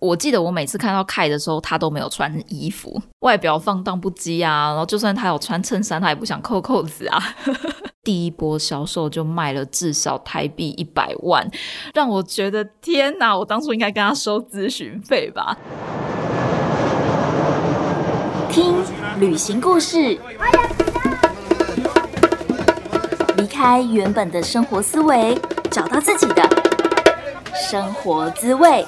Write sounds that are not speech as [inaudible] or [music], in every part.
我记得我每次看到凯的时候，他都没有穿衣服，外表放荡不羁啊。然后就算他有穿衬衫，他也不想扣扣子啊。[laughs] 第一波销售就卖了至少台币一百万，让我觉得天哪！我当初应该跟他收咨询费吧。听旅行故事，离开原本的生活思维，找到自己的生活滋味。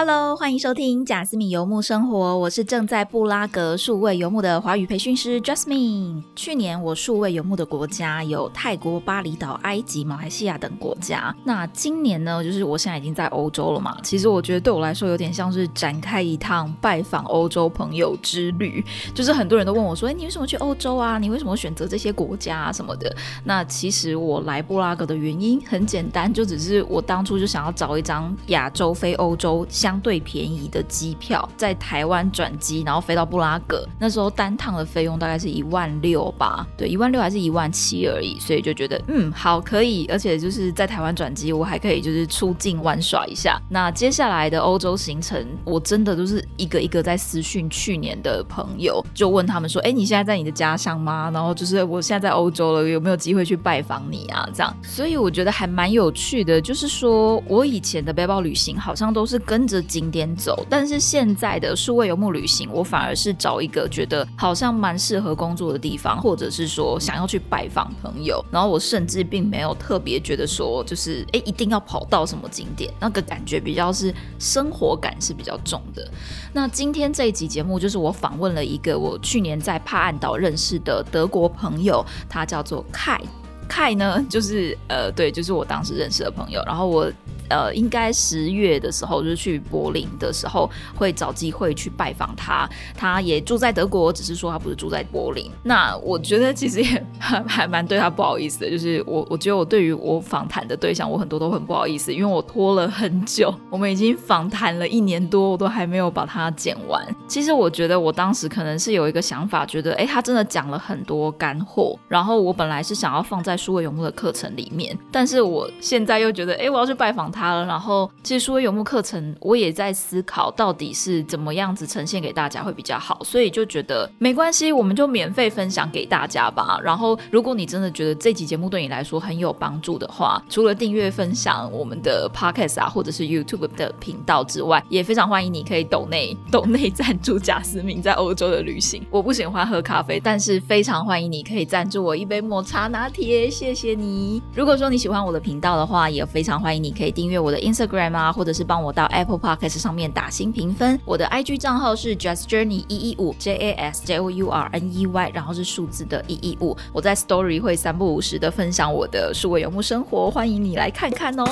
Hello，欢迎收听贾斯敏游牧生活，我是正在布拉格数位游牧的华语培训师 Jasmine。去年我数位游牧的国家有泰国、巴厘岛、埃及、马来西亚等国家。那今年呢，就是我现在已经在欧洲了嘛。其实我觉得对我来说有点像是展开一趟拜访欧洲朋友之旅。就是很多人都问我说：“哎，你为什么去欧洲啊？你为什么选择这些国家啊什么的？”那其实我来布拉格的原因很简单，就只是我当初就想要找一张亚洲飞欧洲。相对便宜的机票，在台湾转机，然后飞到布拉格。那时候单趟的费用大概是一万六吧，对，一万六还是一万七而已，所以就觉得嗯好可以，而且就是在台湾转机，我还可以就是出境玩耍一下。那接下来的欧洲行程，我真的都是一个一个在私讯去年的朋友，就问他们说，哎，你现在在你的家乡吗？然后就是我现在在欧洲了，有没有机会去拜访你啊？这样，所以我觉得还蛮有趣的，就是说我以前的背包旅行好像都是跟着。景点走，但是现在的数位游牧旅行，我反而是找一个觉得好像蛮适合工作的地方，或者是说想要去拜访朋友，然后我甚至并没有特别觉得说，就是哎一定要跑到什么景点，那个感觉比较是生活感是比较重的。那今天这一集节目，就是我访问了一个我去年在帕岸岛认识的德国朋友，他叫做凯凯呢，就是呃对，就是我当时认识的朋友，然后我。呃，应该十月的时候，就是去柏林的时候，会找机会去拜访他。他也住在德国，只是说他不是住在柏林。那我觉得其实也 [laughs] 还还蛮对他不好意思的，就是我我觉得我对于我访谈的对象，我很多都很不好意思，因为我拖了很久，我们已经访谈了一年多，我都还没有把它剪完。其实我觉得我当时可能是有一个想法，觉得哎，他真的讲了很多干货，然后我本来是想要放在书位永牧的课程里面，但是我现在又觉得哎，我要去拜访他。他了，然后其实数位游牧课程，我也在思考到底是怎么样子呈现给大家会比较好，所以就觉得没关系，我们就免费分享给大家吧。然后如果你真的觉得这集节目对你来说很有帮助的话，除了订阅分享我们的 podcast 啊，或者是 YouTube 的频道之外，也非常欢迎你可以抖内抖内赞助贾思明在欧洲的旅行。我不喜欢喝咖啡，但是非常欢迎你可以赞助我一杯抹茶拿铁，谢谢你。如果说你喜欢我的频道的话，也非常欢迎你可以订。订阅我的 Instagram 啊，或者是帮我到 Apple Podcast 上面打新评分。我的 IG 账号是 Just Journey 一一五 J A S J O U R N E Y，然后是数字的一一五。我在 Story 会三不五时的分享我的数位游牧生活，欢迎你来看看哦。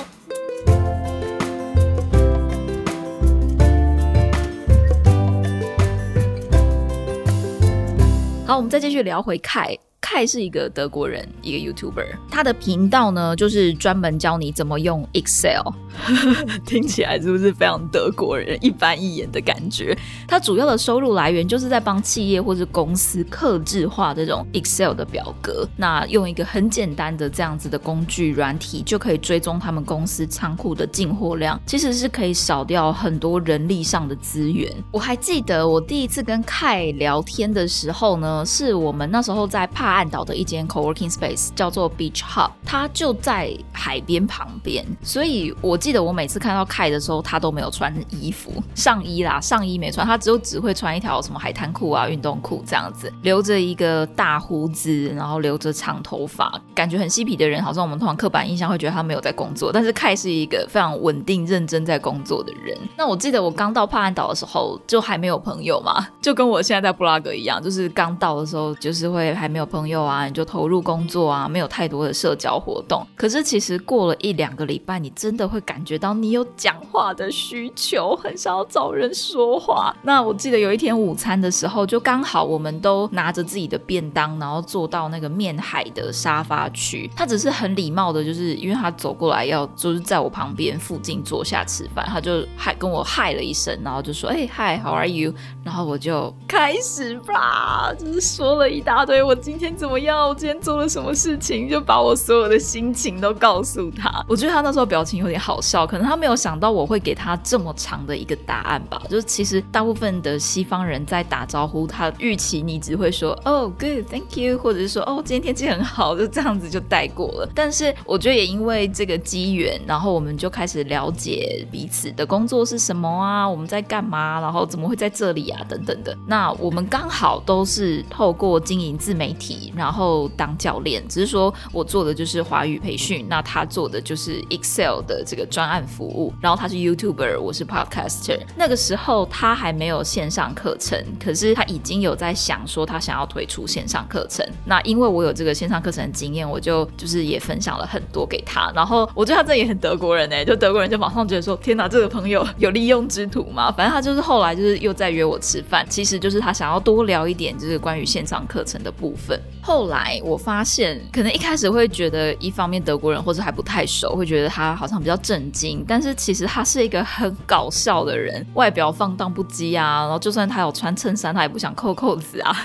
好，我们再继续聊回凯。凯是一个德国人，一个 YouTuber，他的频道呢就是专门教你怎么用 Excel，[laughs] 听起来是不是非常德国人一板一眼的感觉？他主要的收入来源就是在帮企业或者公司刻制化这种 Excel 的表格，那用一个很简单的这样子的工具软体就可以追踪他们公司仓库的进货量，其实是可以少掉很多人力上的资源。我还记得我第一次跟凯聊天的时候呢，是我们那时候在帕。岸岛的一间 co-working space 叫做 Beach Hub，它就在海边旁边，所以我记得我每次看到 Kai 的时候，他都没有穿衣服，上衣啦，上衣没穿，他只有只会穿一条什么海滩裤啊、运动裤这样子，留着一个大胡子，然后留着长头发，感觉很嬉皮的人，好像我们通常刻板印象会觉得他没有在工作，但是 Kai 是一个非常稳定、认真在工作的人。那我记得我刚到帕岸岛的时候，就还没有朋友嘛，就跟我现在在布拉格一样，就是刚到的时候，就是会还没有。朋友啊，你就投入工作啊，没有太多的社交活动。可是其实过了一两个礼拜，你真的会感觉到你有讲话的需求，很想要找人说话。那我记得有一天午餐的时候，就刚好我们都拿着自己的便当，然后坐到那个面海的沙发区。他只是很礼貌的，就是因为他走过来要就是在我旁边附近坐下吃饭，他就嗨跟我嗨了一声，然后就说：“哎，嗨，How are you？” 然后我就开始吧，就是说了一大堆，我今天怎么样，我今天做了什么事情，就把我所有的心情都告诉他。我觉得他那时候表情有点好笑，可能他没有想到我会给他这么长的一个答案吧。就是其实大部分的西方人在打招呼，他预期你只会说“哦，good，thank you”，或者是说“哦，今天天气很好”，就这样子就带过了。但是我觉得也因为这个机缘，然后我们就开始了解彼此的工作是什么啊，我们在干嘛，然后怎么会在这里啊。等等的，那我们刚好都是透过经营自媒体，然后当教练，只是说我做的就是华语培训，那他做的就是 Excel 的这个专案服务，然后他是 YouTuber，我是 Podcaster。那个时候他还没有线上课程，可是他已经有在想说他想要推出线上课程。那因为我有这个线上课程的经验，我就就是也分享了很多给他。然后我觉得他这也很德国人哎，就德国人就马上觉得说，天哪，这个朋友有利用之徒嘛？反正他就是后来就是又在约我。吃饭其实就是他想要多聊一点，就是关于线上课程的部分。后来我发现，可能一开始会觉得一方面德国人或者还不太熟，会觉得他好像比较震惊，但是其实他是一个很搞笑的人，外表放荡不羁啊，然后就算他有穿衬衫，他也不想扣扣子啊。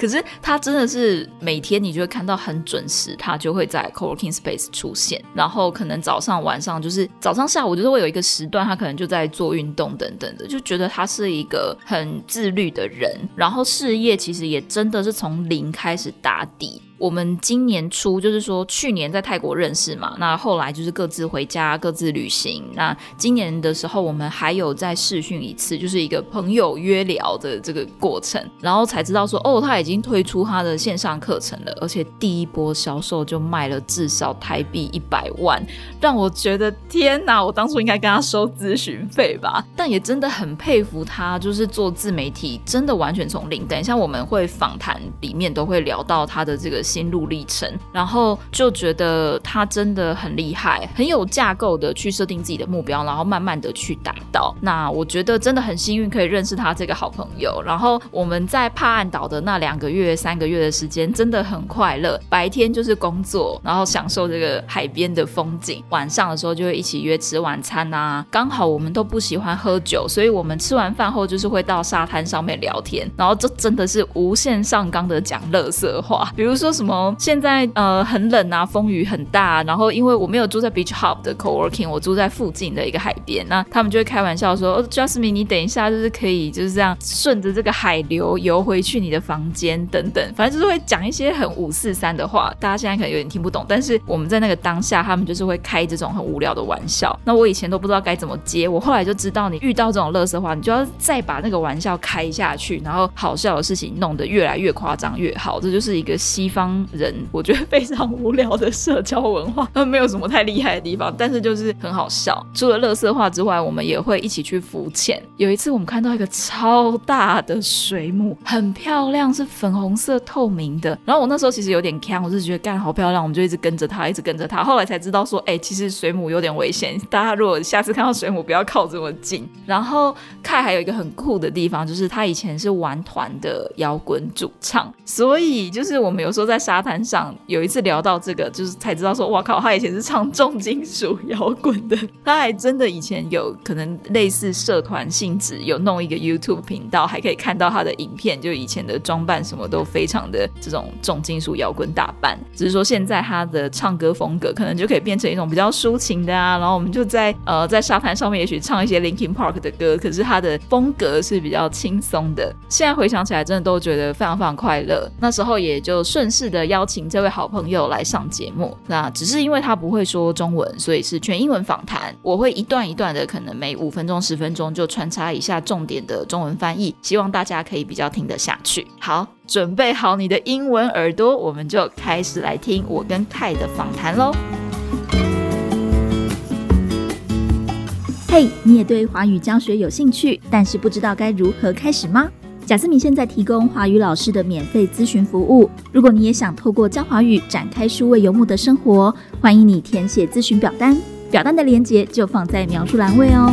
可是他真的是每天你就会看到很准时，他就会在 co-working space 出现，然后可能早上、晚上就是早上、下午就是会有一个时段，他可能就在做运动等等的，就觉得他是一个很自律的人，然后事业其实也真的是从零开始打底。我们今年初就是说去年在泰国认识嘛，那后来就是各自回家各自旅行。那今年的时候，我们还有再试训一次，就是一个朋友约聊的这个过程，然后才知道说哦，他已经推出他的线上课程了，而且第一波销售就卖了至少台币一百万，让我觉得天哪！我当初应该跟他收咨询费吧，但也真的很佩服他，就是做自媒体真的完全从零。等一下我们会访谈里面都会聊到他的这个。心路历程，然后就觉得他真的很厉害，很有架构的去设定自己的目标，然后慢慢的去达到。那我觉得真的很幸运可以认识他这个好朋友。然后我们在帕岸岛的那两个月、三个月的时间真的很快乐，白天就是工作，然后享受这个海边的风景，晚上的时候就会一起约吃晚餐啊。刚好我们都不喜欢喝酒，所以我们吃完饭后就是会到沙滩上面聊天，然后这真的是无限上纲的讲乐色话，比如说。什么？现在呃很冷啊，风雨很大。然后因为我没有住在 Beach Hub 的 Co-working，我住在附近的一个海边。那他们就会开玩笑说哦：“Justine，你等一下就是可以就是这样顺着这个海流游回去你的房间等等。”反正就是会讲一些很五四三的话。大家现在可能有点听不懂，但是我们在那个当下，他们就是会开这种很无聊的玩笑。那我以前都不知道该怎么接，我后来就知道，你遇到这种乐色话，你就要再把那个玩笑开下去，然后好笑的事情弄得越来越夸张越好。这就是一个西方。人 [laughs] 我觉得非常无聊的社交文化，他 [laughs] 们没有什么太厉害的地方，但是就是很好笑。除了乐色话之外，我们也会一起去浮潜。有一次我们看到一个超大的水母，很漂亮，是粉红色透明的。然后我那时候其实有点看，我是觉得干好漂亮，我们就一直跟着它，一直跟着它。后来才知道说，哎，其实水母有点危险，大家如果下次看到水母，不要靠这么近。然后凯还有一个很酷的地方，就是他以前是玩团的摇滚主唱，所以就是我们有时候在。沙滩上有一次聊到这个，就是才知道说，哇靠，他以前是唱重金属摇滚的，他还真的以前有可能类似社团性质，有弄一个 YouTube 频道，还可以看到他的影片，就以前的装扮什么都非常的这种重金属摇滚打扮。只是说现在他的唱歌风格可能就可以变成一种比较抒情的啊，然后我们就在呃在沙滩上面也许唱一些 Linkin Park 的歌，可是他的风格是比较轻松的。现在回想起来，真的都觉得非常非常快乐。那时候也就顺势。的邀请这位好朋友来上节目，那只是因为他不会说中文，所以是全英文访谈。我会一段一段的，可能每五分钟、十分钟就穿插一下重点的中文翻译，希望大家可以比较听得下去。好，准备好你的英文耳朵，我们就开始来听我跟泰的访谈喽。嘿，你也对华语教学有兴趣，但是不知道该如何开始吗？甲思敏现在提供华语老师的免费咨询服务。如果你也想透过教华语展开数位游牧的生活，欢迎你填写咨询表单。表单的链接就放在描述栏位哦。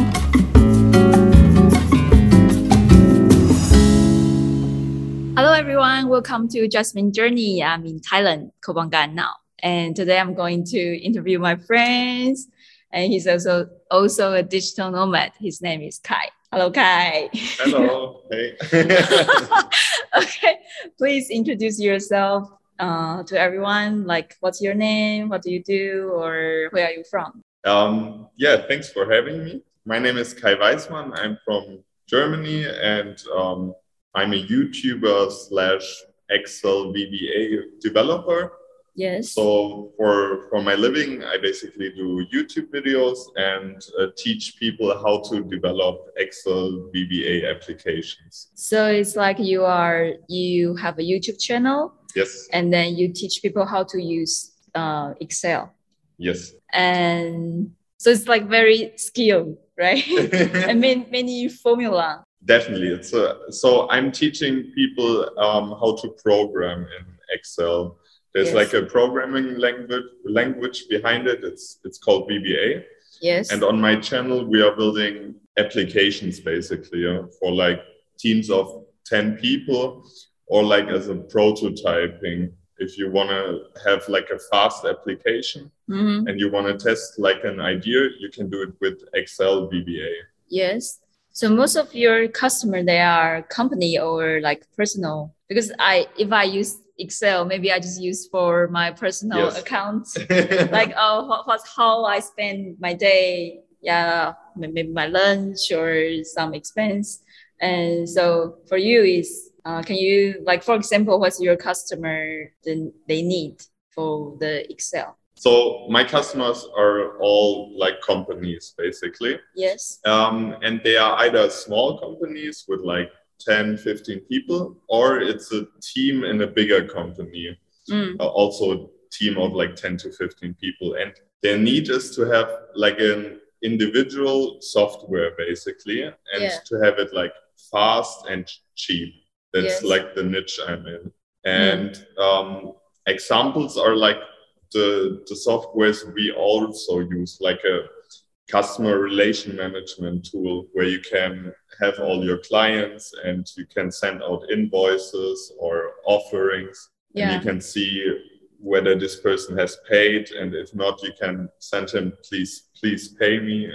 Hello everyone, welcome to Jasmine Journey. I'm in Thailand, Koh Phangan now, and today I'm going to interview my friends, and he's also also a digital nomad. His name is Kai. Hello, Kai. Hello. hey. [laughs] okay, please introduce yourself uh, to everyone. Like, what's your name? What do you do? Or where are you from? Um, yeah, thanks for having me. My name is Kai Weismann. I'm from Germany and um, I'm a YouTuber slash Excel VBA developer. Yes. So for for my living, I basically do YouTube videos and uh, teach people how to develop Excel VBA applications. So it's like you are you have a YouTube channel. Yes. And then you teach people how to use uh, Excel. Yes. And so it's like very skilled, right? [laughs] and many many formula. Definitely. It's a, so I'm teaching people um, how to program in Excel there's yes. like a programming language language behind it. It's it's called VBA. Yes. And on my channel, we are building applications basically for like teams of 10 people or like as a prototyping if you want to have like a fast application mm-hmm. and you want to test like an idea you can do it with excel vba yes so most of your customer they are company or like personal because i if i use Excel. Maybe I just use for my personal yes. account, [laughs] like oh, what, what's how I spend my day. Yeah, maybe my lunch or some expense. And so for you is uh, can you like for example, what's your customer then they need for the Excel? So my customers are all like companies basically. Yes. Um, and they are either small companies with like 10, 15 people, or it's a team in a bigger company, mm. uh, also a team of like 10 to 15 people. And their need is to have like an individual software basically, and yeah. to have it like fast and cheap. That's yes. like the niche I'm in. And mm. um, examples are like the, the softwares we also use, like a customer relation management tool where you can have all your clients and you can send out invoices or offerings yeah. and you can see whether this person has paid and if not you can send him please please pay me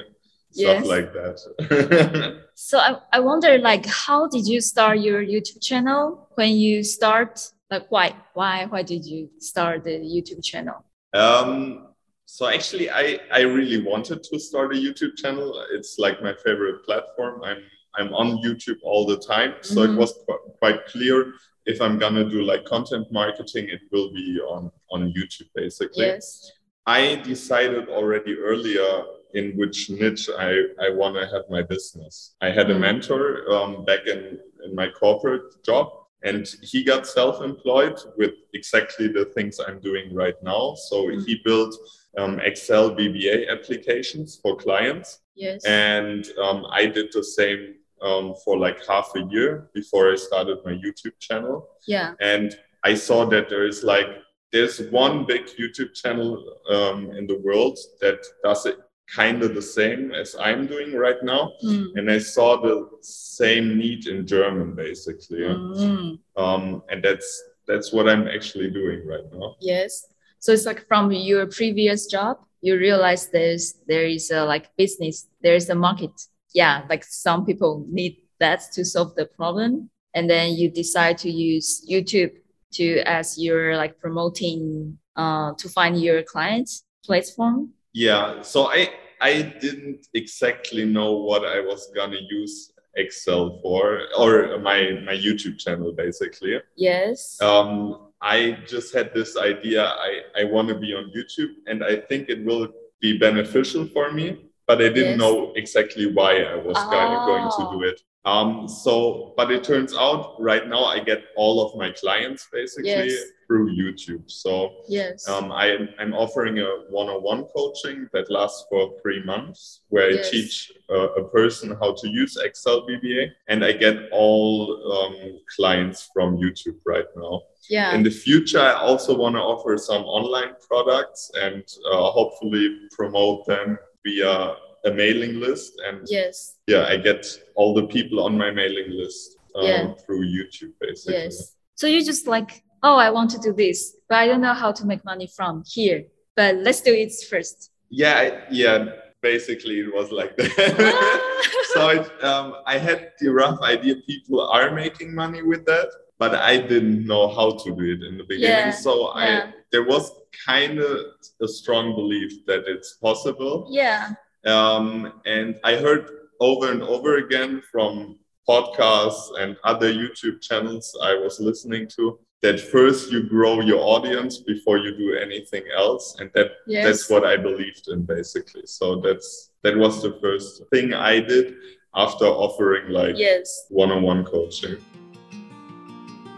stuff yes. like that [laughs] so I, I wonder like how did you start your youtube channel when you start like why why why did you start the youtube channel um so actually I, I really wanted to start a youtube channel. It's like my favorite platform. I'm i'm on youtube all the time. So mm-hmm. it was qu- quite clear if i'm gonna do like content marketing it will be on on youtube basically. Yes. I decided already earlier in which niche i i want to have my business. I had mm-hmm. a mentor um, back in in my corporate job and he got self-employed with exactly the things i'm doing right now. So mm-hmm. he built um, Excel VBA applications for clients. Yes. And um, I did the same um, for like half a year before I started my YouTube channel. Yeah. And I saw that there is like, there's one big YouTube channel um, in the world that does it kind of the same as I'm doing right now. Mm. And I saw the same need in German basically. Mm. Um, and that's that's what I'm actually doing right now. Yes. So it's like from your previous job, you realize there's there is a like business, there is a market. Yeah, like some people need that to solve the problem, and then you decide to use YouTube to as your like promoting uh, to find your clients platform. Yeah, so I I didn't exactly know what I was gonna use Excel for or my my YouTube channel basically. Yes. Um, I just had this idea I, I want to be on YouTube and I think it will be beneficial for me, but I didn't yes. know exactly why I was oh. going to do it. Um, so, but it turns out right now I get all of my clients basically yes. through YouTube. So, yes, um, I, I'm offering a one-on-one coaching that lasts for three months, where yes. I teach a, a, person how to use Excel VBA, and I get all um, clients from YouTube right now. Yeah. In the future, I also want to offer some online products and uh, hopefully promote them via a mailing list and yes. yeah i get all the people on my mailing list um, yeah. through youtube basically. Yes. So you just like oh i want to do this but i don't know how to make money from here. But let's do it first. Yeah I, yeah basically it was like that. [laughs] So it, um, i had the rough idea people are making money with that but i didn't know how to do it in the beginning. Yeah. so yeah. i there was kind of a strong belief that it's possible. Yeah um, and I heard over and over again from podcasts and other YouTube channels I was listening to that first you grow your audience before you do anything else. And that yes. that's what i believed in basically. So that's that was the first thing i did after offering like yes. one-on-one coaching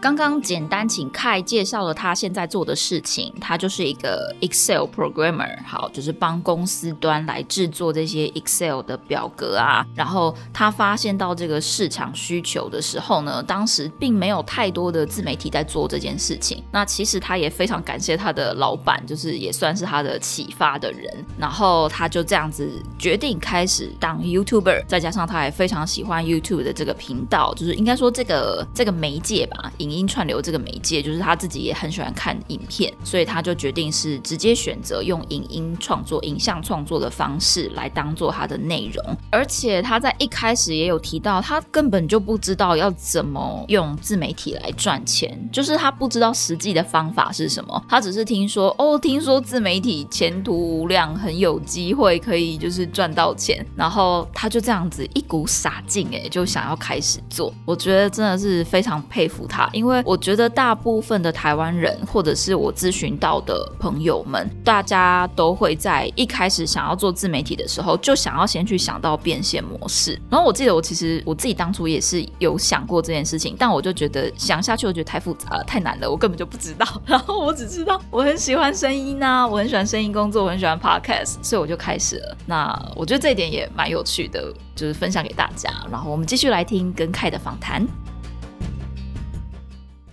刚刚简单请 Kai 介绍了他现在做的事情，他就是一个 Excel programmer，好，就是帮公司端来制作这些 Excel 的表格啊。然后他发现到这个市场需求的时候呢，当时并没有太多的自媒体在做这件事情。那其实他也非常感谢他的老板，就是也算是他的启发的人。然后他就这样子决定开始当 YouTuber，再加上他还非常喜欢 YouTube 的这个频道，就是应该说这个这个媒介吧，影。音串流这个媒介，就是他自己也很喜欢看影片，所以他就决定是直接选择用影音创作、影像创作的方式来当做他的内容。而且他在一开始也有提到，他根本就不知道要怎么用自媒体来赚钱，就是他不知道实际的方法是什么。他只是听说哦，听说自媒体前途无量，很有机会可以就是赚到钱，然后他就这样子一股傻劲哎，就想要开始做。我觉得真的是非常佩服他，因为。因为我觉得大部分的台湾人，或者是我咨询到的朋友们，大家都会在一开始想要做自媒体的时候，就想要先去想到变现模式。然后我记得我其实我自己当初也是有想过这件事情，但我就觉得想下去，我觉得太复杂了，太难了，我根本就不知道。然后我只知道我很喜欢声音呐，我很喜欢声音工作，我很喜欢 podcast，所以我就开始了。那我觉得这一点也蛮有趣的，就是分享给大家。然后我们继续来听跟凯的访谈。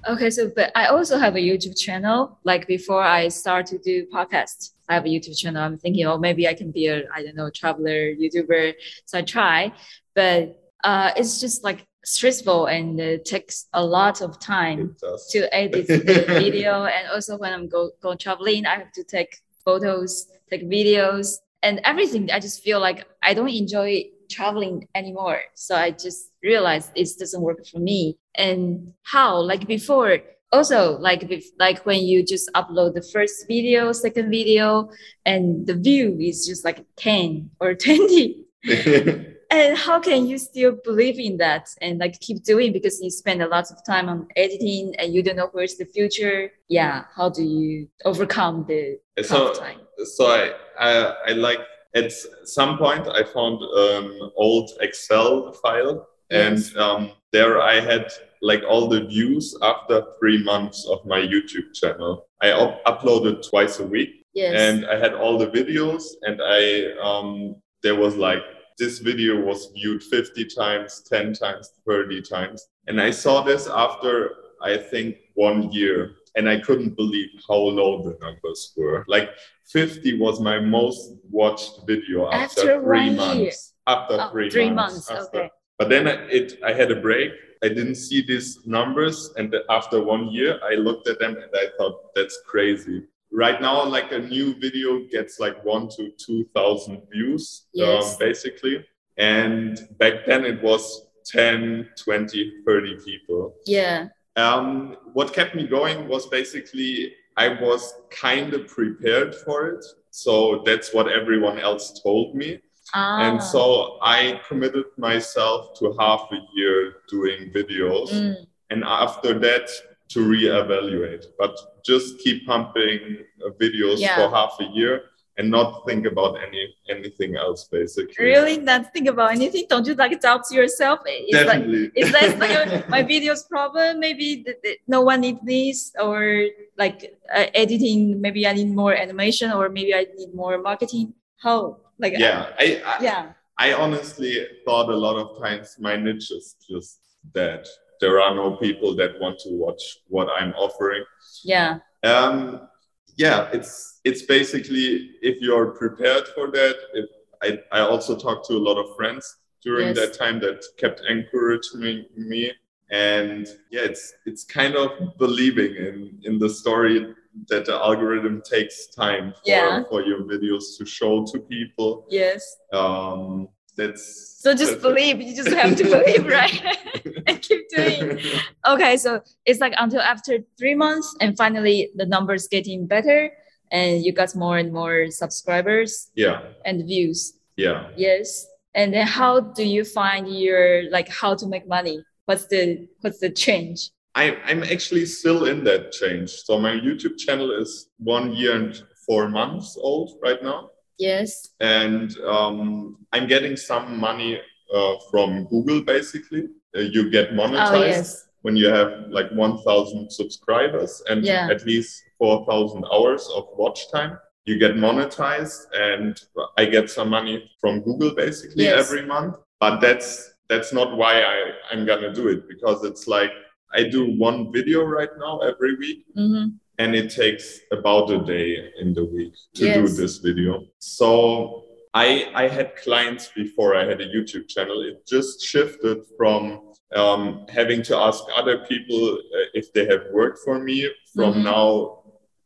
Okay, so but I also have a YouTube channel. Like before I start to do podcast, I have a YouTube channel. I'm thinking, oh, maybe I can be a I don't know traveler YouTuber. So I try, but uh, it's just like stressful and it takes a lot of time to edit the [laughs] video. And also when I'm go go traveling, I have to take photos, take videos, and everything. I just feel like I don't enjoy traveling anymore. So I just realized it doesn't work for me. And how, like before, also like like when you just upload the first video, second video, and the view is just like 10 or [laughs] 20. [laughs] and how can you still believe in that and like keep doing because you spend a lot of time on editing and you don't know where's the future yeah how do you overcome the so time so I, I i like at some point I found an old Excel file yes. and um, there I had like all the views after three months of my YouTube channel. I up- uploaded twice a week yes. and I had all the videos and I um, there was like this video was viewed 50 times, 10 times, 30 times. And I saw this after I think one year and I couldn't believe how low the numbers were. Like 50 was my most watched video after, after three months. After oh, three, three months. months. After. Okay. But then it, I had a break. I didn't see these numbers, and after one year, I looked at them and I thought that's crazy. Right now, like a new video gets like one to two thousand views, um, yes. um, basically. And back then, it was 10, 20, 30 people. Yeah. Um, what kept me going was basically I was kind of prepared for it. So that's what everyone else told me. Ah. And so I committed myself to half a year doing videos. Mm. And after that, to reevaluate. But just keep pumping videos yeah. for half a year. And not think about any anything else basically. Really? Not think about anything? Don't you like doubt yourself? It's Definitely. like is that like my video's problem. Maybe the, the, no one needs this or like uh, editing maybe i need more animation or maybe i need more marketing. How? Like yeah I, I yeah. I honestly thought a lot of times my niche is just that. There are no people that want to watch what i'm offering. Yeah. Um yeah, it's it's basically if you're prepared for that. If I, I also talked to a lot of friends during yes. that time that kept encouraging me. And yeah, it's it's kind of believing in in the story that the algorithm takes time for, yeah. for your videos to show to people. Yes. Um, that's so just that's believe you just have to believe [laughs] right [laughs] keep doing. [laughs] Okay so it's like until after three months and finally the numbers getting better and you got more and more subscribers yeah. and views. Yeah. Yes. And then how do you find your like how to make money? What's the what's the change? I, i'm actually still in that change. So my youtube channel is one year and four months old right now. Yes. And um, I'm getting some money uh, from Google basically. Uh, you get monetized oh, yes. when you have like 1,000 subscribers and yeah. at least 4,000 hours of watch time. You get monetized, and I get some money from Google basically yes. every month. But that's that's not why I, I'm gonna do it because it's like I do one video right now every week. Mm-hmm and it takes about a day in the week to yes. do this video. So I I had clients before I had a YouTube channel. It just shifted from um, having to ask other people uh, if they have worked for me. From mm-hmm. now,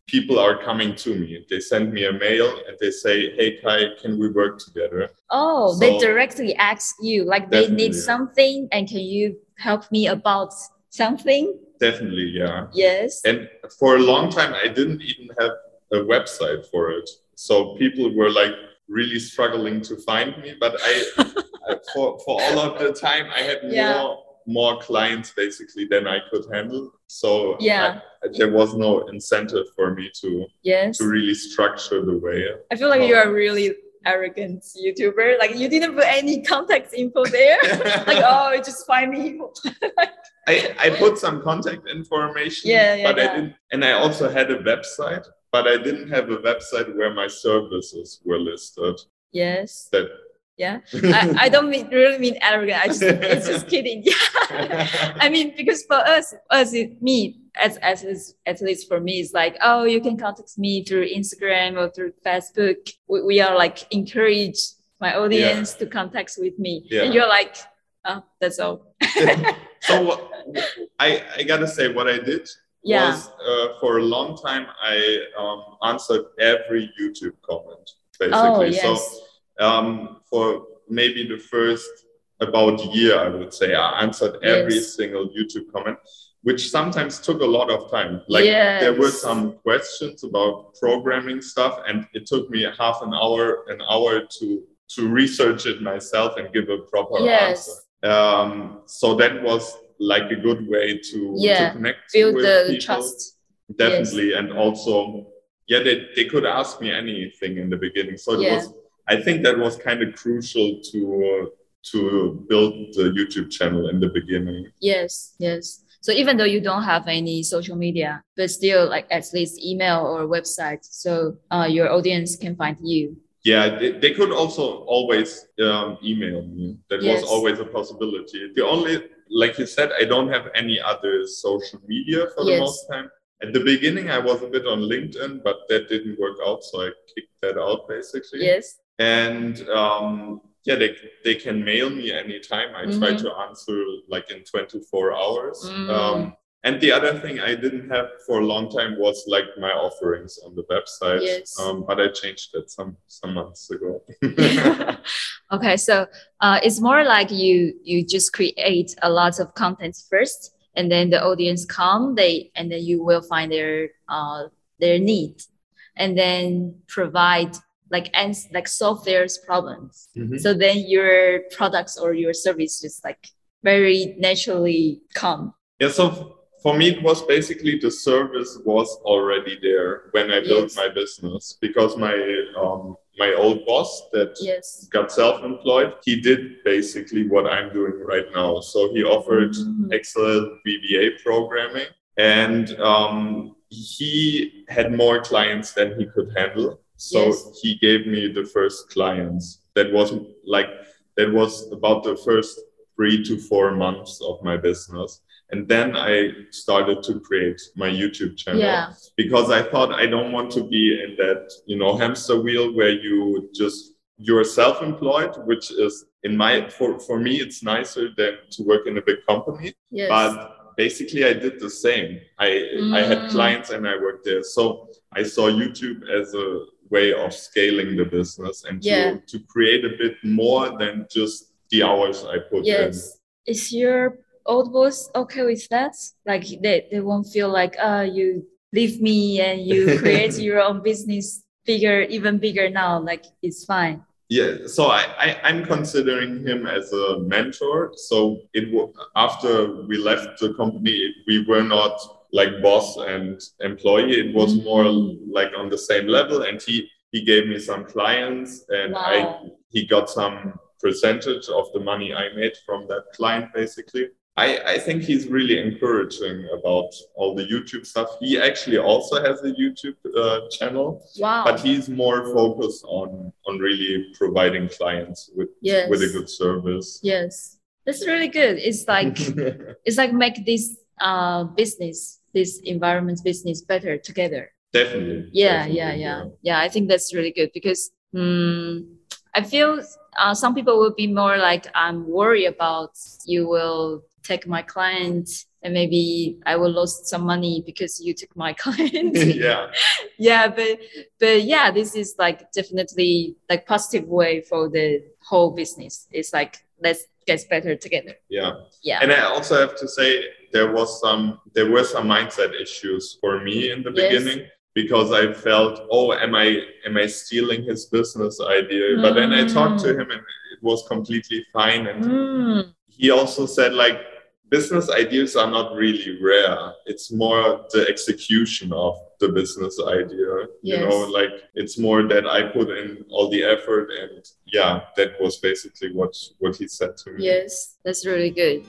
people are coming to me. They send me a mail and they say, "Hey Kai, can we work together?" Oh, so, they directly ask you, like they need something, and can you help me about something? Definitely, yeah. Yes. And for a long time, I didn't even have a website for it. So people were like really struggling to find me. But I, for, for all of the time, I had yeah. more more clients basically than I could handle. So yeah, I, there was no incentive for me to yes to really structure the way. I feel like you are really arrogant YouTuber. Like you didn't put any contact info there. [laughs] like oh, just find me. I, I put some contact information, yeah, yeah, but yeah. I didn't, and I also had a website, but I didn't have a website where my services were listed. Yes. That. Yeah, I, I don't mean really mean arrogant. I just it's just [laughs] kidding. Yeah, [laughs] I mean because for us, us me as as at least for me, it's like oh you can contact me through Instagram or through Facebook. We, we are like encourage my audience yeah. to contact with me, yeah. and you're like, oh, that's all. [laughs] so I, I gotta say what I did yeah. was uh, for a long time I um, answered every YouTube comment basically. Oh, yes. So um, for maybe the first about year, I would say I answered every yes. single YouTube comment, which sometimes took a lot of time. Like yes. there were some questions about programming stuff, and it took me half an hour, an hour to to research it myself and give a proper yes. answer. Um, so that was like a good way to, yeah, to connect build the people. trust. Definitely, yes. and also, yeah, they, they could ask me anything in the beginning. So it yeah. was, I think that was kind of crucial to uh, to build the YouTube channel in the beginning. Yes, yes. So even though you don't have any social media, but still like at least email or website, so uh, your audience can find you yeah, they, they could also always um, email me. That yes. was always a possibility. The only, like you said, I don't have any other social media for yes. the most time. At the beginning, I was a bit on LinkedIn, but that didn't work out, so I kicked that out basically. Yes. And um, yeah, they, they can mail me anytime. I mm-hmm. try to answer like in 24 hours. Mm. Um, and the other thing I didn't have for a long time was like my offerings on the website. Yes. Um, but I changed that some some months ago. [laughs] okay, so uh, it's more like you you just create a lot of content first, and then the audience come, they and then you will find their uh, their need, and then provide like and like solve their problems. Mm-hmm. So then your products or your service just like very naturally come. Yeah. So for me, it was basically the service was already there when I built yes. my business because my um, my old boss that yes. got self-employed, he did basically what I'm doing right now. So he offered mm-hmm. Excel VBA programming, and um, he had more clients than he could handle. So yes. he gave me the first clients. That was like that was about the first three to four months of my business. And then I started to create my YouTube channel yeah. because I thought I don't want to be in that, you know, hamster wheel where you just you're self-employed, which is in my for, for me it's nicer than to work in a big company. Yes. But basically I did the same. I mm. I had mm. clients and I worked there. So I saw YouTube as a way of scaling the business and yeah. to, to create a bit more than just the hours I put yes. in. Is your old boss okay with that? Like they, they won't feel like uh you leave me and you [laughs] create your own business bigger, even bigger now. Like it's fine. Yeah, so I, I I'm considering him as a mentor. So it after we left the company, we were not like boss and employee. It was mm-hmm. more like on the same level, and he he gave me some clients, and wow. I he got some percentage of the money I made from that client, basically. I, I think he's really encouraging about all the YouTube stuff. He actually also has a YouTube uh, channel, wow. but he's more focused on on really providing clients with yes. with a good service. Yes, that's really good. It's like [laughs] it's like make this uh, business, this environment business better together. Definitely. Yeah, definitely, yeah, yeah, yeah. I think that's really good because um, I feel uh, some people will be more like I'm worried about you will take my client and maybe I will lose some money because you took my [laughs] client. [laughs] yeah. yeah, but but yeah, this is like definitely like positive way for the whole business. It's like let's get better together. Yeah. Yeah. And I also have to say there was some there were some mindset issues for me in the yes. beginning because I felt, oh, am I am I stealing his business idea? Mm. But then I talked to mm. him and it was completely fine. And mm. he also said like business ideas are not really rare. It's more the execution of the business idea. Yes. You know, like it's more that I put in all the effort and yeah, that was basically what what he said to me. Yes, that's really good.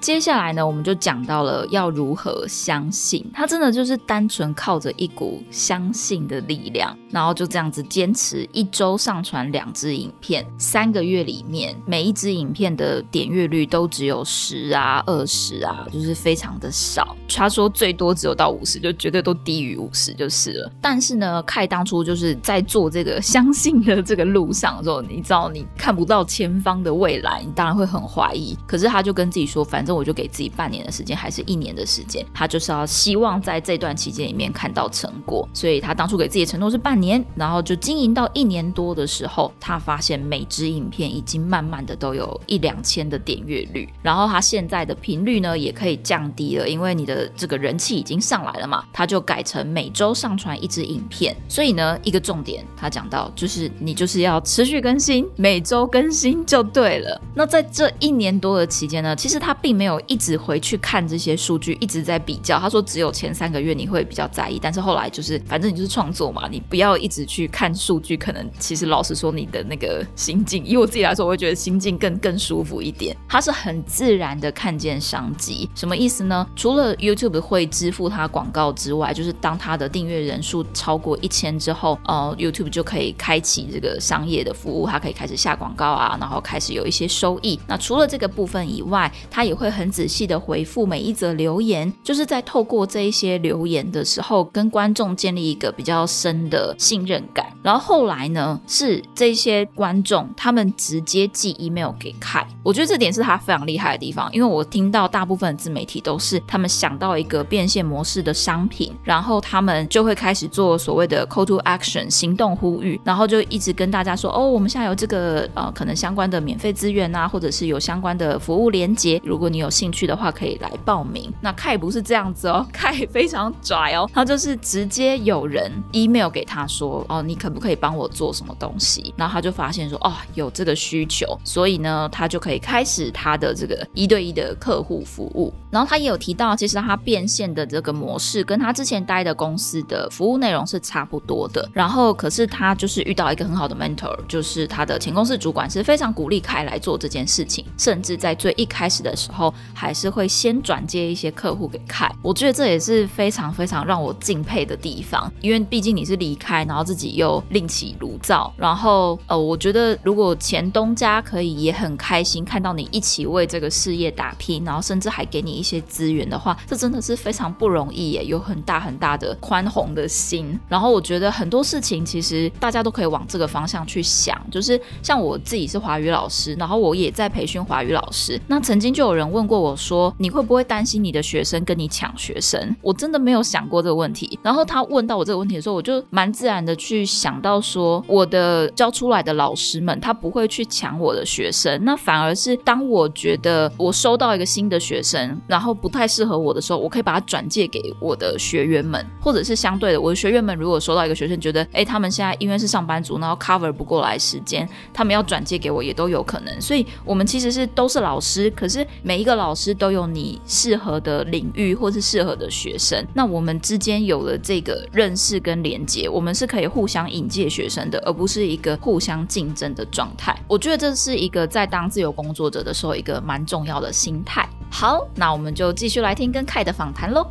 接下来呢，我们就讲到了要如何相信。他真的就是单纯靠着一股相信的力量，然后就这样子坚持一周上传两支影片，三个月里面每一支影片的点阅率都只有十啊、二十啊，就是非常的少。他说最多只有到五十，就绝对都低于五十就是了。但是呢，凯当初就是在做这个相信的这个路上的时候，你知道你看不到前方的未来，你当然会很怀疑。可是他就跟自己说，反正我就给自己半年的时间，还是一年的时间，他就是要希望在这段期间里面看到成果。所以他当初给自己的承诺是半年，然后就经营到一年多的时候，他发现每支影片已经慢慢的都有一两千的点阅率，然后他现在的频率呢也可以降低了，因为你的。这个人气已经上来了嘛，他就改成每周上传一支影片。所以呢，一个重点他讲到，就是你就是要持续更新，每周更新就对了。那在这一年多的期间呢，其实他并没有一直回去看这些数据，一直在比较。他说只有前三个月你会比较在意，但是后来就是反正你就是创作嘛，你不要一直去看数据。可能其实老实说，你的那个心境，以我自己来说，我会觉得心境更更舒服一点。他是很自然的看见商机，什么意思呢？除了 YouTube 会支付他广告之外，就是当他的订阅人数超过一千之后，呃，YouTube 就可以开启这个商业的服务，他可以开始下广告啊，然后开始有一些收益。那除了这个部分以外，他也会会很仔细的回复每一则留言，就是在透过这一些留言的时候，跟观众建立一个比较深的信任感。然后后来呢，是这些观众他们直接寄 email 给凯，我觉得这点是他非常厉害的地方，因为我听到大部分自媒体都是他们想到一个变现模式的商品，然后他们就会开始做所谓的 call to action 行动呼吁，然后就一直跟大家说，哦，我们现在有这个呃可能相关的免费资源啊，或者是有相关的服务连接，如果你你有兴趣的话，可以来报名。那凯不是这样子哦，[laughs] 凯非常拽哦，他就是直接有人 email 给他说，哦，你可不可以帮我做什么东西？然后他就发现说，哦，有这个需求，所以呢，他就可以开始他的这个一对一的客户服务。然后他也有提到，其实他变现的这个模式跟他之前待的公司的服务内容是差不多的。然后可是他就是遇到一个很好的 mentor，就是他的前公司主管是非常鼓励凯来做这件事情，甚至在最一开始的时候，还是会先转接一些客户给看。我觉得这也是非常非常让我敬佩的地方，因为毕竟你是离开，然后自己又另起炉灶，然后呃，我觉得如果前东家可以也很开心看到你一起为这个事业打拼，然后甚至还给你一些资源的话，这真的是非常不容易耶，有很大很大的宽宏的心。然后我觉得很多事情其实大家都可以往这个方向去想，就是像我自己是华语老师，然后我也在培训华语老师。那曾经就有人问过我说，你会不会担心你的学生跟你抢学生？我真的没有想过这个问题。然后他问到我这个问题的时候，我就蛮自然的去想到说，我的教出来的老师们，他不会去抢我的学生，那反而是当我觉得我收到一个新的学生，然后不太适合我的时候，我可以把它转借给我的学员们，或者是相对的，我的学员们如果收到一个学生，觉得哎，他们现在因为是上班族，然后 cover 不过来时间，他们要转借给我也都有可能。所以，我们其实是都是老师，可是每一个老师都有你适合的领域或是适合的学生。那我们之间有了这个认识跟连接，我们是可以互相引介学生的，而不是一个互相竞争的状态。我觉得这是一个在当自由工作者的时候一个蛮重要的心态。好，那我们就继续来听跟凯的访谈喽。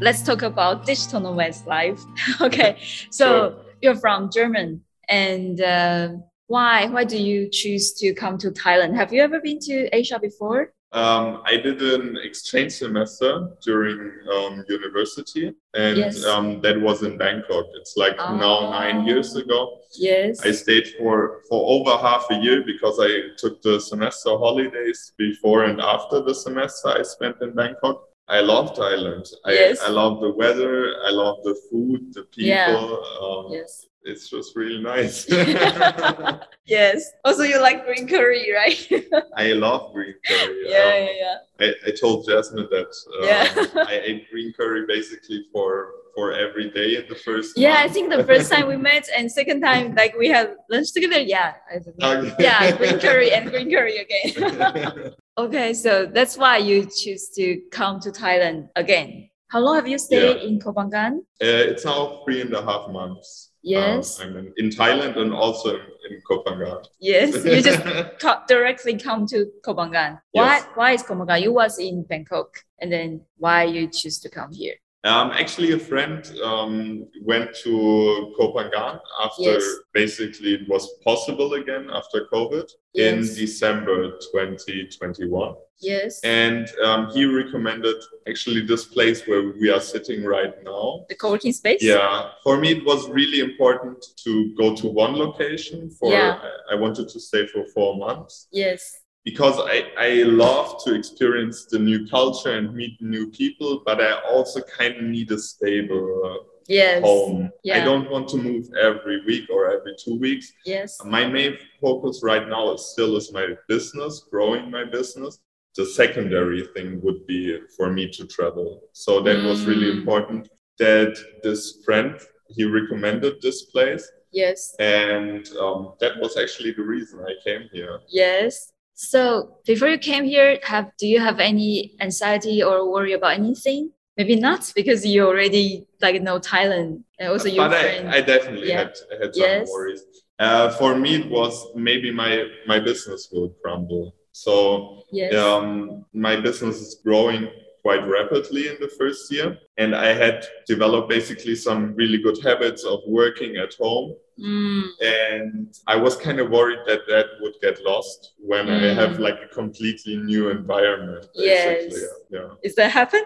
Let's talk about digital nomads life. [laughs] Okay, so you're from German, and uh, why? Why do you choose to come to Thailand? Have you ever been to Asia before? Um, I did an exchange semester during um, university, and yes. um, that was in Bangkok. It's like now nine years ago. Yes. I stayed for for over half a year because I took the semester holidays before and after the semester I spent in Bangkok. I love Thailand. I, yes. I love the weather. I love the food, the people. Yeah. Um, yes it's just really nice. [laughs] [laughs] yes. Also, you like green curry, right? [laughs] I love green curry. Yeah, um, yeah, yeah. I, I told Jasmine that um, yeah. I ate green curry basically for for every day in the first. Yeah, month. I think the first time we met and second time like we had lunch together. Yeah, okay. yeah, green curry and green curry again. okay, so that's why you choose to come to Thailand again. How long have you stayed yeah. in Koh Phangan? Uh, it's now three and a half months. Yes. Um, in, Thailand and also in, Koh Phangan. Yes, you just [laughs] directly come to Koh Phangan. Why? Yes. Why is Koh Phangan? You was in Bangkok, and then why you choose to come here? Um, actually, a friend um, went to Koh Phangan after yes. basically it was possible again after COVID yes. in December 2021. Yes. And um, he recommended actually this place where we are sitting right now. The co-working space? Yeah. For me, it was really important to go to one location for, yeah. I wanted to stay for four months. Yes because I, I love to experience the new culture and meet new people, but I also kind of need a stable uh, yes. home. Yeah. I don't want to move every week or every two weeks. Yes. My main focus right now is still is my business, growing my business. The secondary thing would be for me to travel. So that mm. was really mm. important that this friend he recommended this place. Yes. And um, that was actually the reason I came here. Yes. So before you came here, have do you have any anxiety or worry about anything? Maybe not because you already like know Thailand and also your but friend. I, I definitely yeah. had, had some yes. worries. Uh, for me, it was maybe my my business will crumble. So yes. um, my business is growing quite rapidly in the first year. And I had developed basically some really good habits of working at home. Mm. And I was kind of worried that that would get lost when mm. I have like a completely new environment. Basically. Yes. Yeah. Is that happen?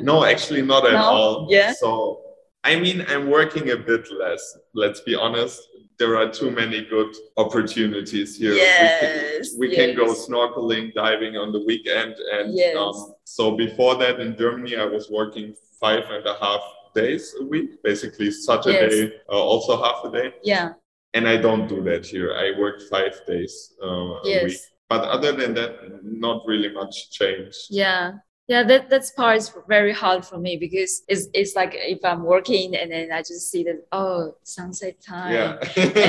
no, actually not at no? all. Yeah. So I mean, I'm working a bit less, let's be honest there are too many good opportunities here. Yes, we can, we yes. can go snorkeling, diving on the weekend. And yes. um, so before that in Germany, I was working five and a half days a week, basically Saturday, yes. uh, also half a day. Yeah. And I don't do that here. I work five days uh, a week. but other than that, not really much change. Yeah yeah that that's part is very hard for me because it's it's like if i'm working and then i just see that oh sunset time Yeah.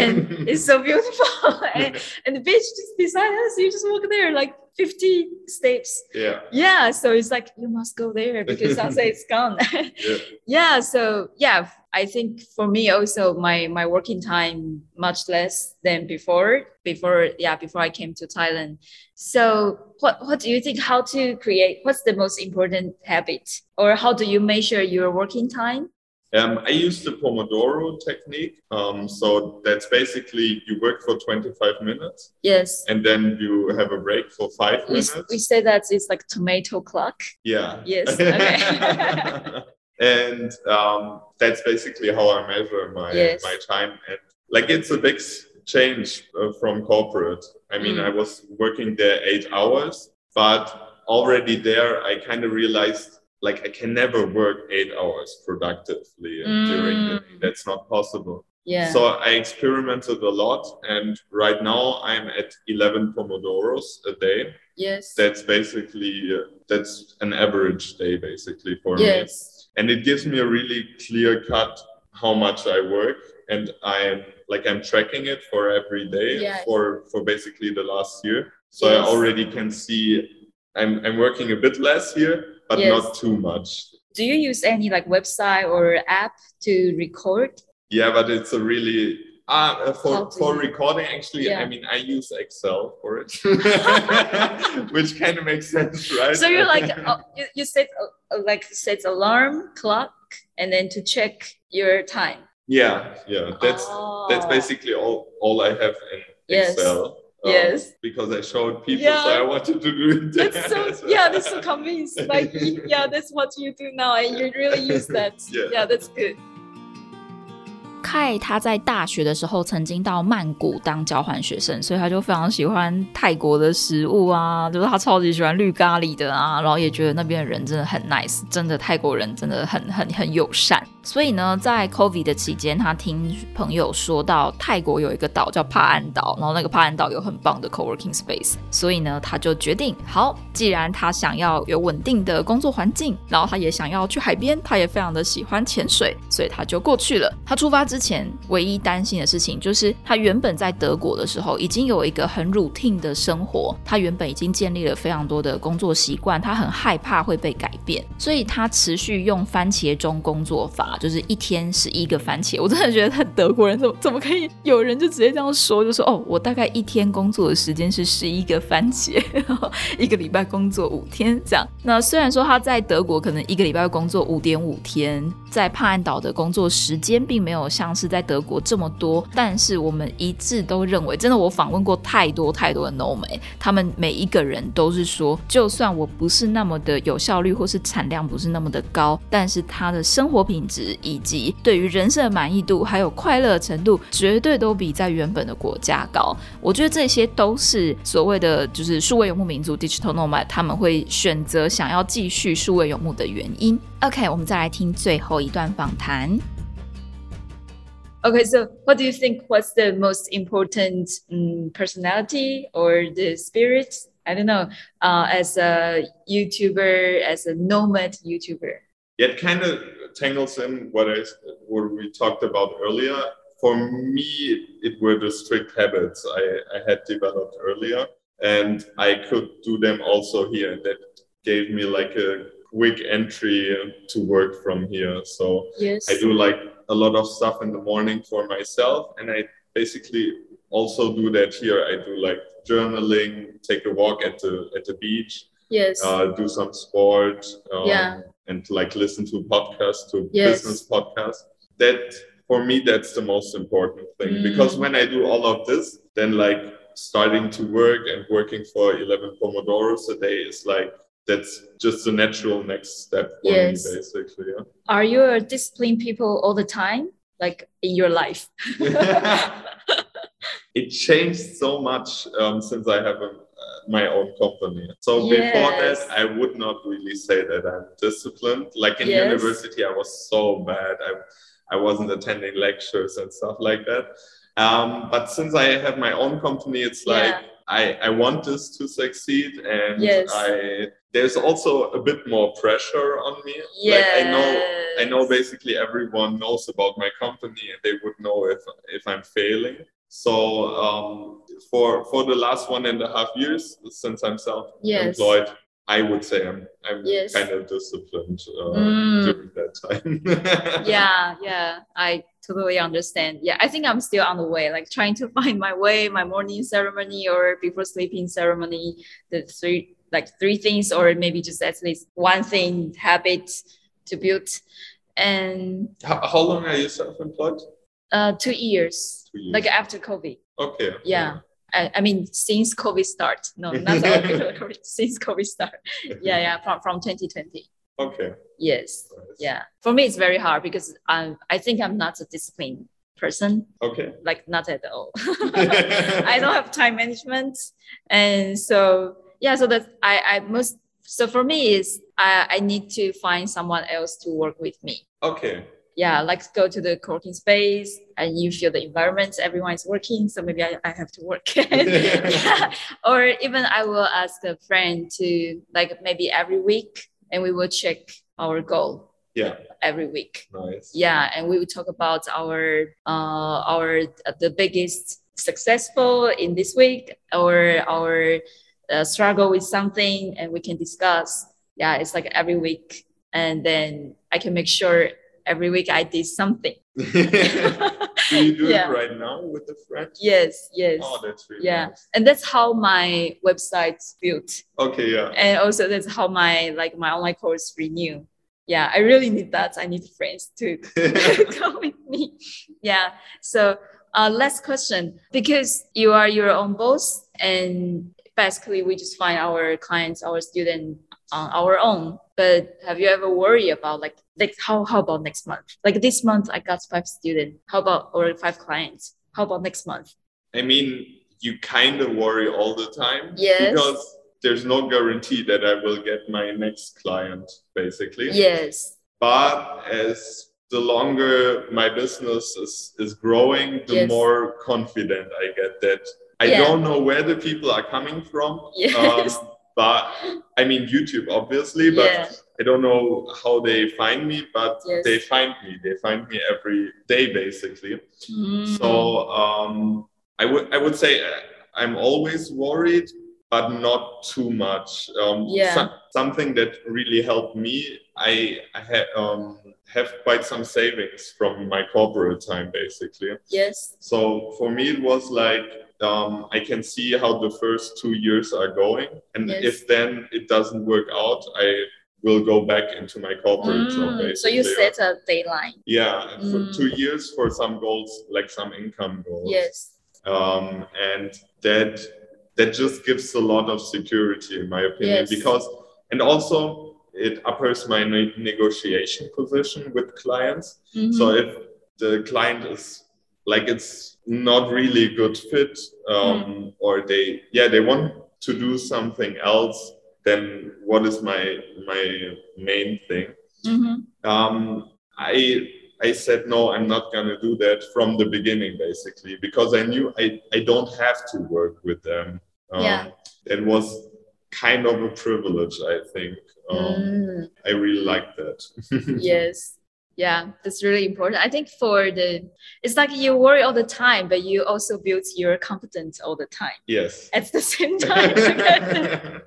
and it's so [laughs] beautiful [laughs] and, and the beach just beside us you just walk there like 50 steps. Yeah. yeah so it's like you must go there [laughs] because that's it's gone. [laughs] Yeah. yeah so yeah i think for me also my my working time much less than before before yeah before i came to thailand. So what what do you think how to create what's the most important habit? Or how do you measure your working time Um, I use the Pomodoro technique. Um, so that's basically you work for 25 minutes yes and then you have a break for five we, minutes. we say that it's like tomato clock yeah. Yes, [laughs] okay. [laughs] and um, that's basically how I measure my Yes. my time. And like it's a big change uh, from corporate. I mean, Mm. I was working there eight hours, but already there I kind of realized like I can never work eight hours productively during the day. Mm. That's not possible. yeah So I experimented a lot, and right now I'm at 11 pomodoros a day. yes That's basically uh, that's an average day basically for me yes and it gives me a really clear cut how much I work and I'm like I'm tracking it for every day Yes. for for basically the last year so Yes. I already can see I'm I'm working a bit less here but Yes. not too much do you use any like website or app to record yeah but it's a really ah uh, for for recording actually Yeah. I mean I use Excel for it [laughs] [laughs] which kind of makes sense right so you're like uh, you, you set uh, like set alarm clock and then to check your time yeah yeah that's that's Oh. basically all all I have in Yes. Excel. um, Yes. Because I showed people, Yeah. so I wanted to do it. that's there. so yeah that's so convinced [laughs] like y- yeah that's what you do now and you really use that Yeah. yeah that's good 凯他在大学的时候曾经到曼谷当交换学生，所以他就非常喜欢泰国的食物啊，就是他超级喜欢绿咖喱的啊，然后也觉得那边的人真的很 nice，真的泰国人真的很很很友善。 所以呢，在 COVID 的期间，他听朋友说到泰国有一个岛叫帕安岛，然后那个帕安岛有很棒的 co-working space，所以呢，他就决定，好，既然他想要有稳定的工作环境，然后他也想要去海边，他也非常的喜欢潜水，所以他就过去了。他出发之前，唯一担心的事情就是，他原本在德国的时候已经有一个很 routine 的生活，他原本已经建立了非常多的工作习惯，他很害怕会被改变，所以他持续用番茄钟工作法，就是一天十一个番茄。我真的觉得他德国人怎么怎么可以有人就直接这样说，就说哦，我大概一天工作的时间是十一个番茄，[laughs] 一个礼拜工作五天这样。那虽然说他在德国可能一个礼拜工作五点五天，在帕安岛的工作时间并没有像是在德国这么多，但是我们一致都认为，真的我访问过太多太多的 No 美，他们每一个人都是说，就算我不是那么的有效率，或是产量不是那么的高，但是他的生活品质以及对于人生的满意度还有快乐程度，绝对都比在原本的国家高。我觉得这些都是所谓的就是数位游牧民族 （digital nomad） 他们会选择想要继续数位游牧的原因。OK，我们再来听最后一段访谈。Okay, so what do you think? What's the most important um, personality or the spirit? I don't know. Uh, as a YouTuber, as a nomad YouTuber. It kind of tangles in what I what we talked about earlier. For me, it were the strict habits I, I had developed earlier, and I could do them also here. That gave me like a quick entry to work from here. So Yes. I do like a lot of stuff in the morning for myself, and I basically also do that here. I do like journaling, take a walk at the at the beach, Yes. uh, do some sport, um, Yeah. And like listen to podcasts, to Yes. business podcasts. That for me, that's the most important thing Mm. because when I do all of this, then like starting to work and working for 11 pomodoros a day is like that's just the natural next step for Yes. me, basically. Yeah. Are you a disciplined people all the time, like in your life? [laughs] it changed so much um, since I have a, my own company. So before Yes. that, I would not really say that I'm disciplined. Like in Yes. university, I was so bad. I, I wasn't attending lectures and stuff like that. Um, but since I have my own company, it's like Yeah. I, I want this to succeed and Yes. I there's also a bit more pressure on me. Yes. Like I know I know basically everyone knows about my company and they would know if if I'm failing. So um, for for the last one and a half years since I'm self-employed, I would say I'm I'm Yes. kind of disciplined uh, Mm. during that time. [laughs] yeah yeah i totally understand yeah i think i'm still on the way like trying to [laughs] find my way my morning ceremony or before sleeping ceremony the three like three things or maybe just at least one thing habit to build and how, how long are you self-employed? Uh two years. Two years. like after covid. Okay. yeah. I, I mean since covid start. No not [laughs] COVID, since covid start. Yeah yeah from, from 2020 Okay. yes. Nice. yeah. For me it's very hard because i'm i think i'm not a disciplined person. Okay. like not at all. [laughs] [laughs] I don't have time management. And so yeah so that i i most so for me is i i need to find someone else to work with me. Okay. Yeah like go to the co-working space and you feel the environment everyone is working so maybe i, I have to work Yeah. [laughs] [laughs] or even i will ask a friend to like maybe every week and we will check our goal Yeah. every week Nice. yeah and we will talk about our uh our the biggest successful in this week or our uh, struggle with something and we can discuss yeah it's like every week and then i can make sure every week i did something [laughs] do you do Yeah. it right now with the friend? yes yes Oh, that's really Yeah. nice. and that's how my website's built Okay, yeah. and also that's how my like my online course renew yeah i really need that i need friends to [laughs] [laughs] go with me yeah so uh last question because you are your own boss and basically we just find our clients our student on our own but have you ever worried about like like how, how about next month like this month i got five students how about or five clients how about next month I mean, you kind of worry all the time. Yes. Because there's no guarantee that I will get my next client, basically. yes But as the longer my business is, is growing, the Yes. more confident I get that I Yeah. don't know where the people are coming from. [laughs] Yes. Um, but I mean, YouTube, obviously, but Yeah. I don't know how they find me, but Yes. they find me. They find me every day, basically. Mm. So um, I would I would say uh, I'm always worried, but not too much. Um, Yeah. so- something that really helped me. I, I ha- um, have quite some savings from my corporate time, basically. yes So for me, it was like um, I can see how the first two years are going, and Yes. if then it doesn't work out, I will go back into my corporate job. Mm, Basically. so you set a deadline. Yeah, and for Mm. two years for some goals, like some income goals. Yes. Um, and that that just gives a lot of security, in my opinion, Yes. because and also it uppers my ne- negotiation position with clients. Mhm. So if the client is like it's not really a good fit, um, Mm. or they yeah they want to do something else, then what is my my main thing? Mhm. um, I I said no, I'm not gonna do that from the beginning, basically, because I knew I, I don't have to work with them. Um, Yeah. It was kind of a privilege, I think. Um, Mm, I really like that. [laughs] yes. Yeah, that's really important. I think for the, it's like you worry all the time, but you also build your confidence all the time yes. at the same time. [laughs]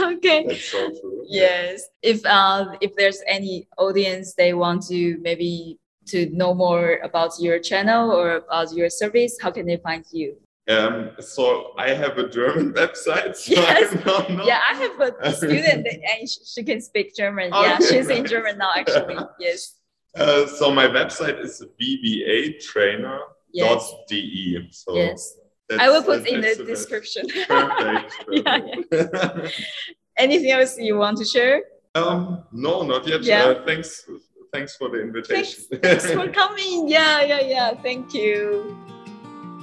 okay. That's so true. Yes. If uh, if there's any audience they want to maybe to know more about your channel or about your service, how can they find you? Um, so I have a German [laughs] website. So Yes. I don't know. Yeah, I have a [laughs] student and sh- she can speak German. Yeah, Okay, she's in. German now actually. Yes. Uh, so my website is vbatrainer.de. Yes. So Yes. I will put in the description. [laughs] Perfect. Yeah. Anything else you want to share? um, no, not yet. Yeah. Uh, thanks. Thanks for the invitation. Thanks, thanks for coming. Yeah, yeah, yeah. Thank you.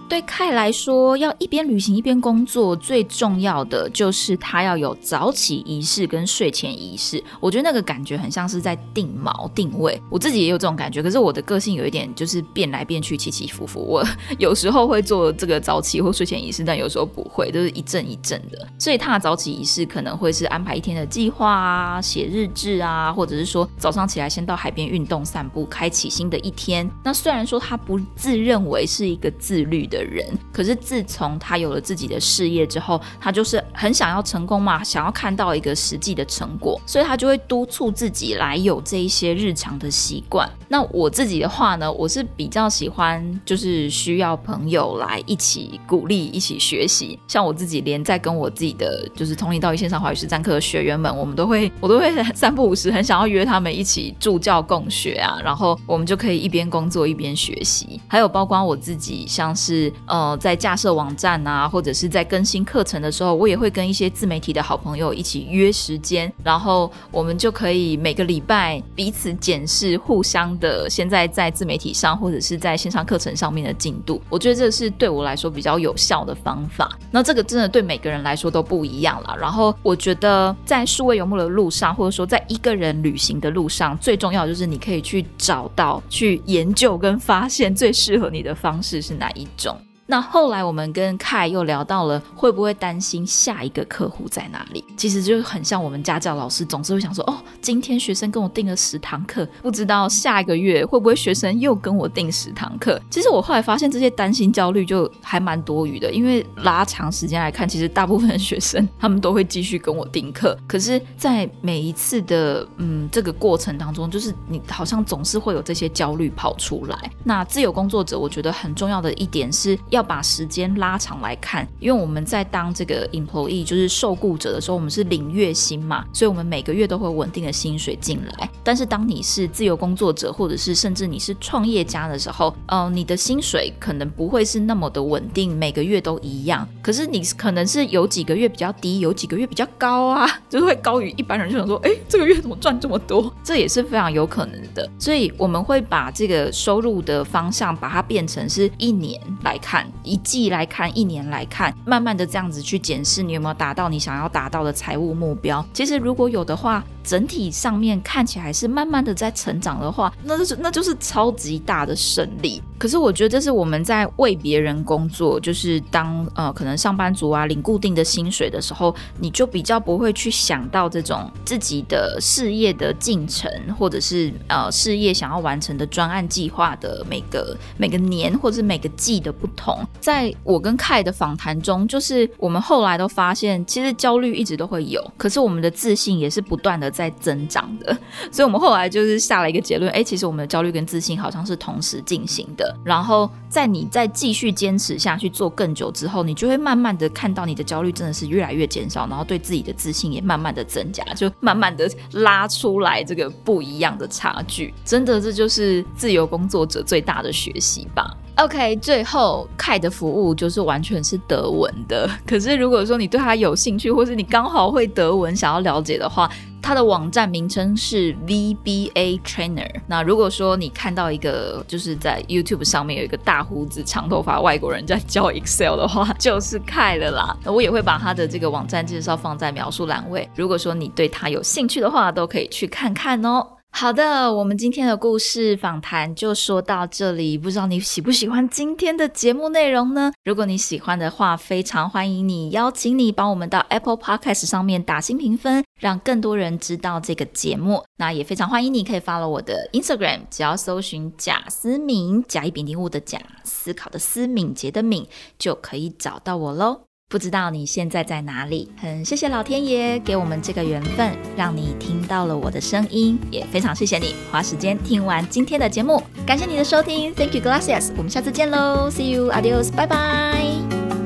对凯来说，要一边旅行一边工作，最重要的就是他要有早起仪式跟睡前仪式。我觉得那个感觉很像是在定锚定位。我自己也有这种感觉，可是我的个性有一点就是变来变去，起起伏伏。我 [laughs] 有时候会做这个早起或睡前仪式，但有时候不会，都是一阵一阵的。所以他的早起仪式可能会是安排一天的计划啊，写日志啊，或者是说早上起来先到海边运动散步，开启新的一天。那虽然说他不自认为是一个自律的。人，可是自从他有了自己的事业之后，他就是很想要成功嘛，想要看到一个实际的成果，所以他就会督促自己来有这一些日常的习惯。那我自己的话呢，我是比较喜欢，就是需要朋友来一起鼓励、一起学习。像我自己，连在跟我自己的就是同一道一线上华语实战课的学员们，我们都会，我都会三不五时很想要约他们一起助教共学啊，然后我们就可以一边工作一边学习。还有包括我自己，像是。呃，在架设网站啊，或者是在更新课程的时候，我也会跟一些自媒体的好朋友一起约时间，然后我们就可以每个礼拜彼此检视互相的现在在自媒体上或者是在线上课程上面的进度。我觉得这是对我来说比较有效的方法。那这个真的对每个人来说都不一样了。然后我觉得在数位游牧的路上，或者说在一个人旅行的路上，最重要就是你可以去找到、去研究跟发现最适合你的方式是哪一种。那后来我们跟凯又聊到了会不会担心下一个客户在哪里？其实就很像我们家教老师总是会想说，哦，今天学生跟我订了十堂课，不知道下一个月会不会学生又跟我订十堂课。其实我后来发现这些担心焦虑就还蛮多余的，因为拉长时间来看，其实大部分学生他们都会继续跟我订课。[laughs] 可是，在每一次的嗯这个过程当中，就是你好像总是会有这些焦虑跑出来。那自由工作者，我觉得很重要的一点是。要把时间拉长来看，因为我们在当这个 employee 就是受雇者的时候，我们是领月薪嘛，所以我们每个月都会稳定的薪水进来。但是当你是自由工作者，或者是甚至你是创业家的时候，呃，你的薪水可能不会是那么的稳定，每个月都一样。可是你可能是有几个月比较低，有几个月比较高啊，就是会高于一般人，就想说，哎，这个月怎么赚这么多？这也是非常有可能的。所以我们会把这个收入的方向，把它变成是一年来看。一季来看，一年来看，慢慢的这样子去检视你有没有达到你想要达到的财务目标。其实如果有的话，整体上面看起来是慢慢的在成长的话，那就是那就是超级大的胜利。可是我觉得这是我们在为别人工作，就是当呃可能上班族啊领固定的薪水的时候，你就比较不会去想到这种自己的事业的进程，或者是呃事业想要完成的专案计划的每个每个年或者每个季的不同。在我跟凯的访谈中，就是我们后来都发现，其实焦虑一直都会有，可是我们的自信也是不断的在增长的。[laughs] 所以，我们后来就是下了一个结论：，哎，其实我们的焦虑跟自信好像是同时进行的。然后，在你再继续坚持下去做更久之后，你就会慢慢的看到你的焦虑真的是越来越减少，然后对自己的自信也慢慢的增加，就慢慢的拉出来这个不一样的差距。真的，这就是自由工作者最大的学习吧。OK，最后凯的服务就是完全是德文的。[laughs] 可是如果说你对他有兴趣，或是你刚好会德文想要了解的话，他的网站名称是 VBA Trainer。那如果说你看到一个就是在 YouTube 上面有一个大胡子、长头发外国人在教 Excel 的话，就是凯了啦。那我也会把他的这个网站介绍放在描述栏位。如果说你对他有兴趣的话，都可以去看看哦。好的，我们今天的故事访谈就说到这里。不知道你喜不喜欢今天的节目内容呢？如果你喜欢的话，非常欢迎你邀请你帮我们到 Apple Podcast 上面打新评分，让更多人知道这个节目。那也非常欢迎你可以 follow 我的 Instagram，只要搜寻贾思敏，甲乙丙丁戊的贾，思考的思，敏捷的敏，就可以找到我喽。不知道你现在在哪里？很谢谢老天爷给我们这个缘分，让你听到了我的声音，也非常谢谢你花时间听完今天的节目。感谢你的收听，Thank you, gracias。我们下次见喽，See you, adios，拜拜。